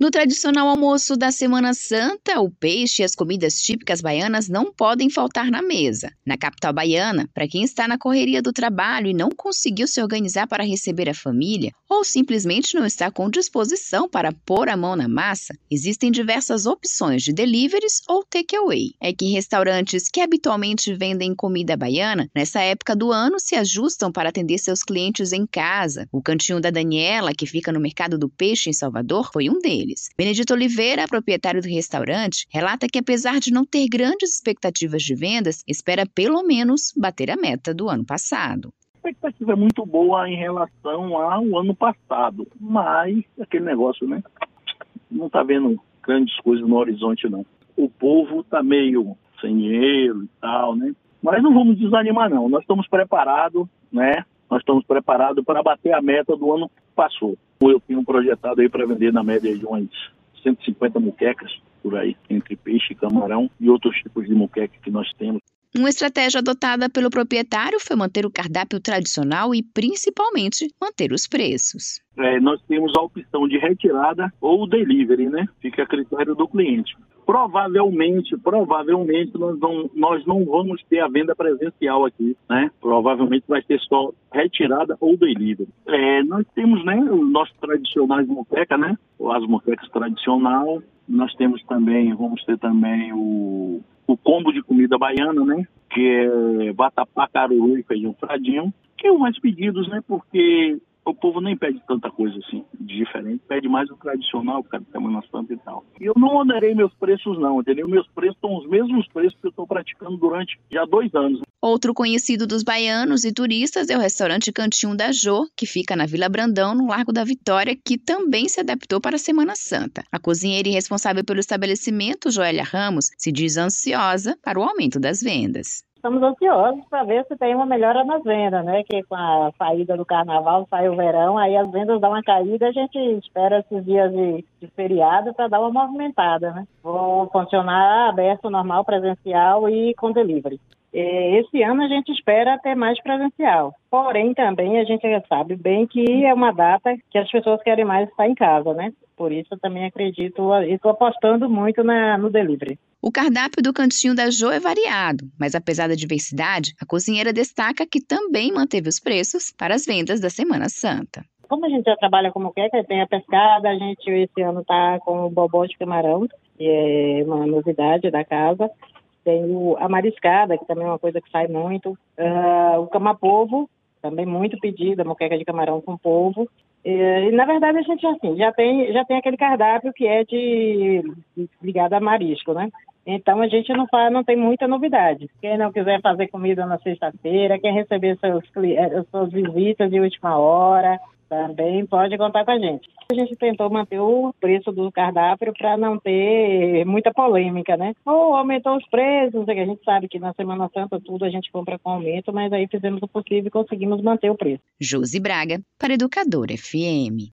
No tradicional almoço da Semana Santa, o peixe e as comidas típicas baianas não podem faltar na mesa. Na capital baiana, para quem está na correria do trabalho e não conseguiu se organizar para receber a família, ou simplesmente não está com disposição para pôr a mão na massa, existem diversas opções de deliveries ou takeaway. É que restaurantes que habitualmente vendem comida baiana, nessa época do ano, se ajustam para atender seus clientes em casa. O Cantinho da Daniela, que fica no Mercado do Peixe em Salvador, foi um deles deles. Benedito Oliveira, proprietário do restaurante, relata que apesar de não ter grandes expectativas de vendas, espera pelo menos bater a meta do ano passado. A expectativa é muito boa em relação ao ano passado, mas aquele negócio, né? Não está vendo grandes coisas no horizonte, não. O povo está meio sem dinheiro e tal, né? Mas não vamos desanimar, não. Nós estamos preparados, né? Nós estamos preparados para bater a meta do ano passou. Eu tenho projetado aí para vender na média de umas 150 muquecas por aí, entre peixe, camarão e outros tipos de muqueca que nós temos. Uma estratégia adotada pelo proprietário foi manter o cardápio tradicional e, principalmente, manter os preços. É, nós temos a opção de retirada ou delivery, né? Fica a critério do cliente. Provavelmente, provavelmente nós não, nós não vamos ter a venda presencial aqui, né? Provavelmente vai ter só retirada ou delivery. É, nós temos, né, os nossos tradicionais moquecas, né? As moquecas tradicional. Nós temos também, vamos ter também o o combo de comida baiana, né? Que é vatapá, caruru e feijão fradinho, que é o mais pedidos, né? Porque o povo nem pede tanta coisa assim, de diferente. Pede mais o tradicional, cara, Semana Santa e tal. E eu não moderei meus preços, não, entendeu? Meus preços estão os mesmos preços que eu estou praticando durante já dois anos. Outro conhecido dos baianos e turistas é o restaurante Cantinho da Jô, que fica na Vila Brandão, no Largo da Vitória, que também se adaptou para a Semana Santa. A cozinheira e responsável pelo estabelecimento, Joélia Ramos, se diz ansiosa para o aumento das vendas. Estamos ansiosos para ver se tem uma melhora nas vendas, né? Que com a saída do carnaval, sai o verão, aí as vendas dão uma caída, a gente espera esses dias de, de feriado para dar uma movimentada, né? Vou funcionar aberto, normal, presencial e com delivery. Esse ano a gente espera ter mais presencial. Porém, também a gente sabe bem que é uma data que as pessoas querem mais estar em casa, né? Por isso eu também acredito e estou apostando muito na, no delivery. O cardápio do Cantinho da Jo é variado, mas apesar da diversidade, a cozinheira destaca que também manteve os preços para as vendas da Semana Santa. Como a gente já trabalha como quer, tem a pescada, a gente esse ano está com o bobó de camarão, que é uma novidade da casa. Tem o, a mariscada, que também é uma coisa que sai muito. Uh, o camapovo, também muito pedido, a moqueca de camarão com polvo. E, na verdade a gente assim, já tem já tem aquele cardápio que é de, ligado a marisco, né? Então a gente não faz, não tem muita novidade. Quem não quiser fazer comida na sexta-feira, quem receber seus, eh, suas visitas de última hora, também pode contar com a gente. A gente tentou manter o preço do cardápio para não ter muita polêmica, né? Ou aumentou os preços, a gente sabe que na Semana Santa tudo a gente compra com aumento, mas aí fizemos o possível e conseguimos manter o preço. Josi Braga, para Educador FM.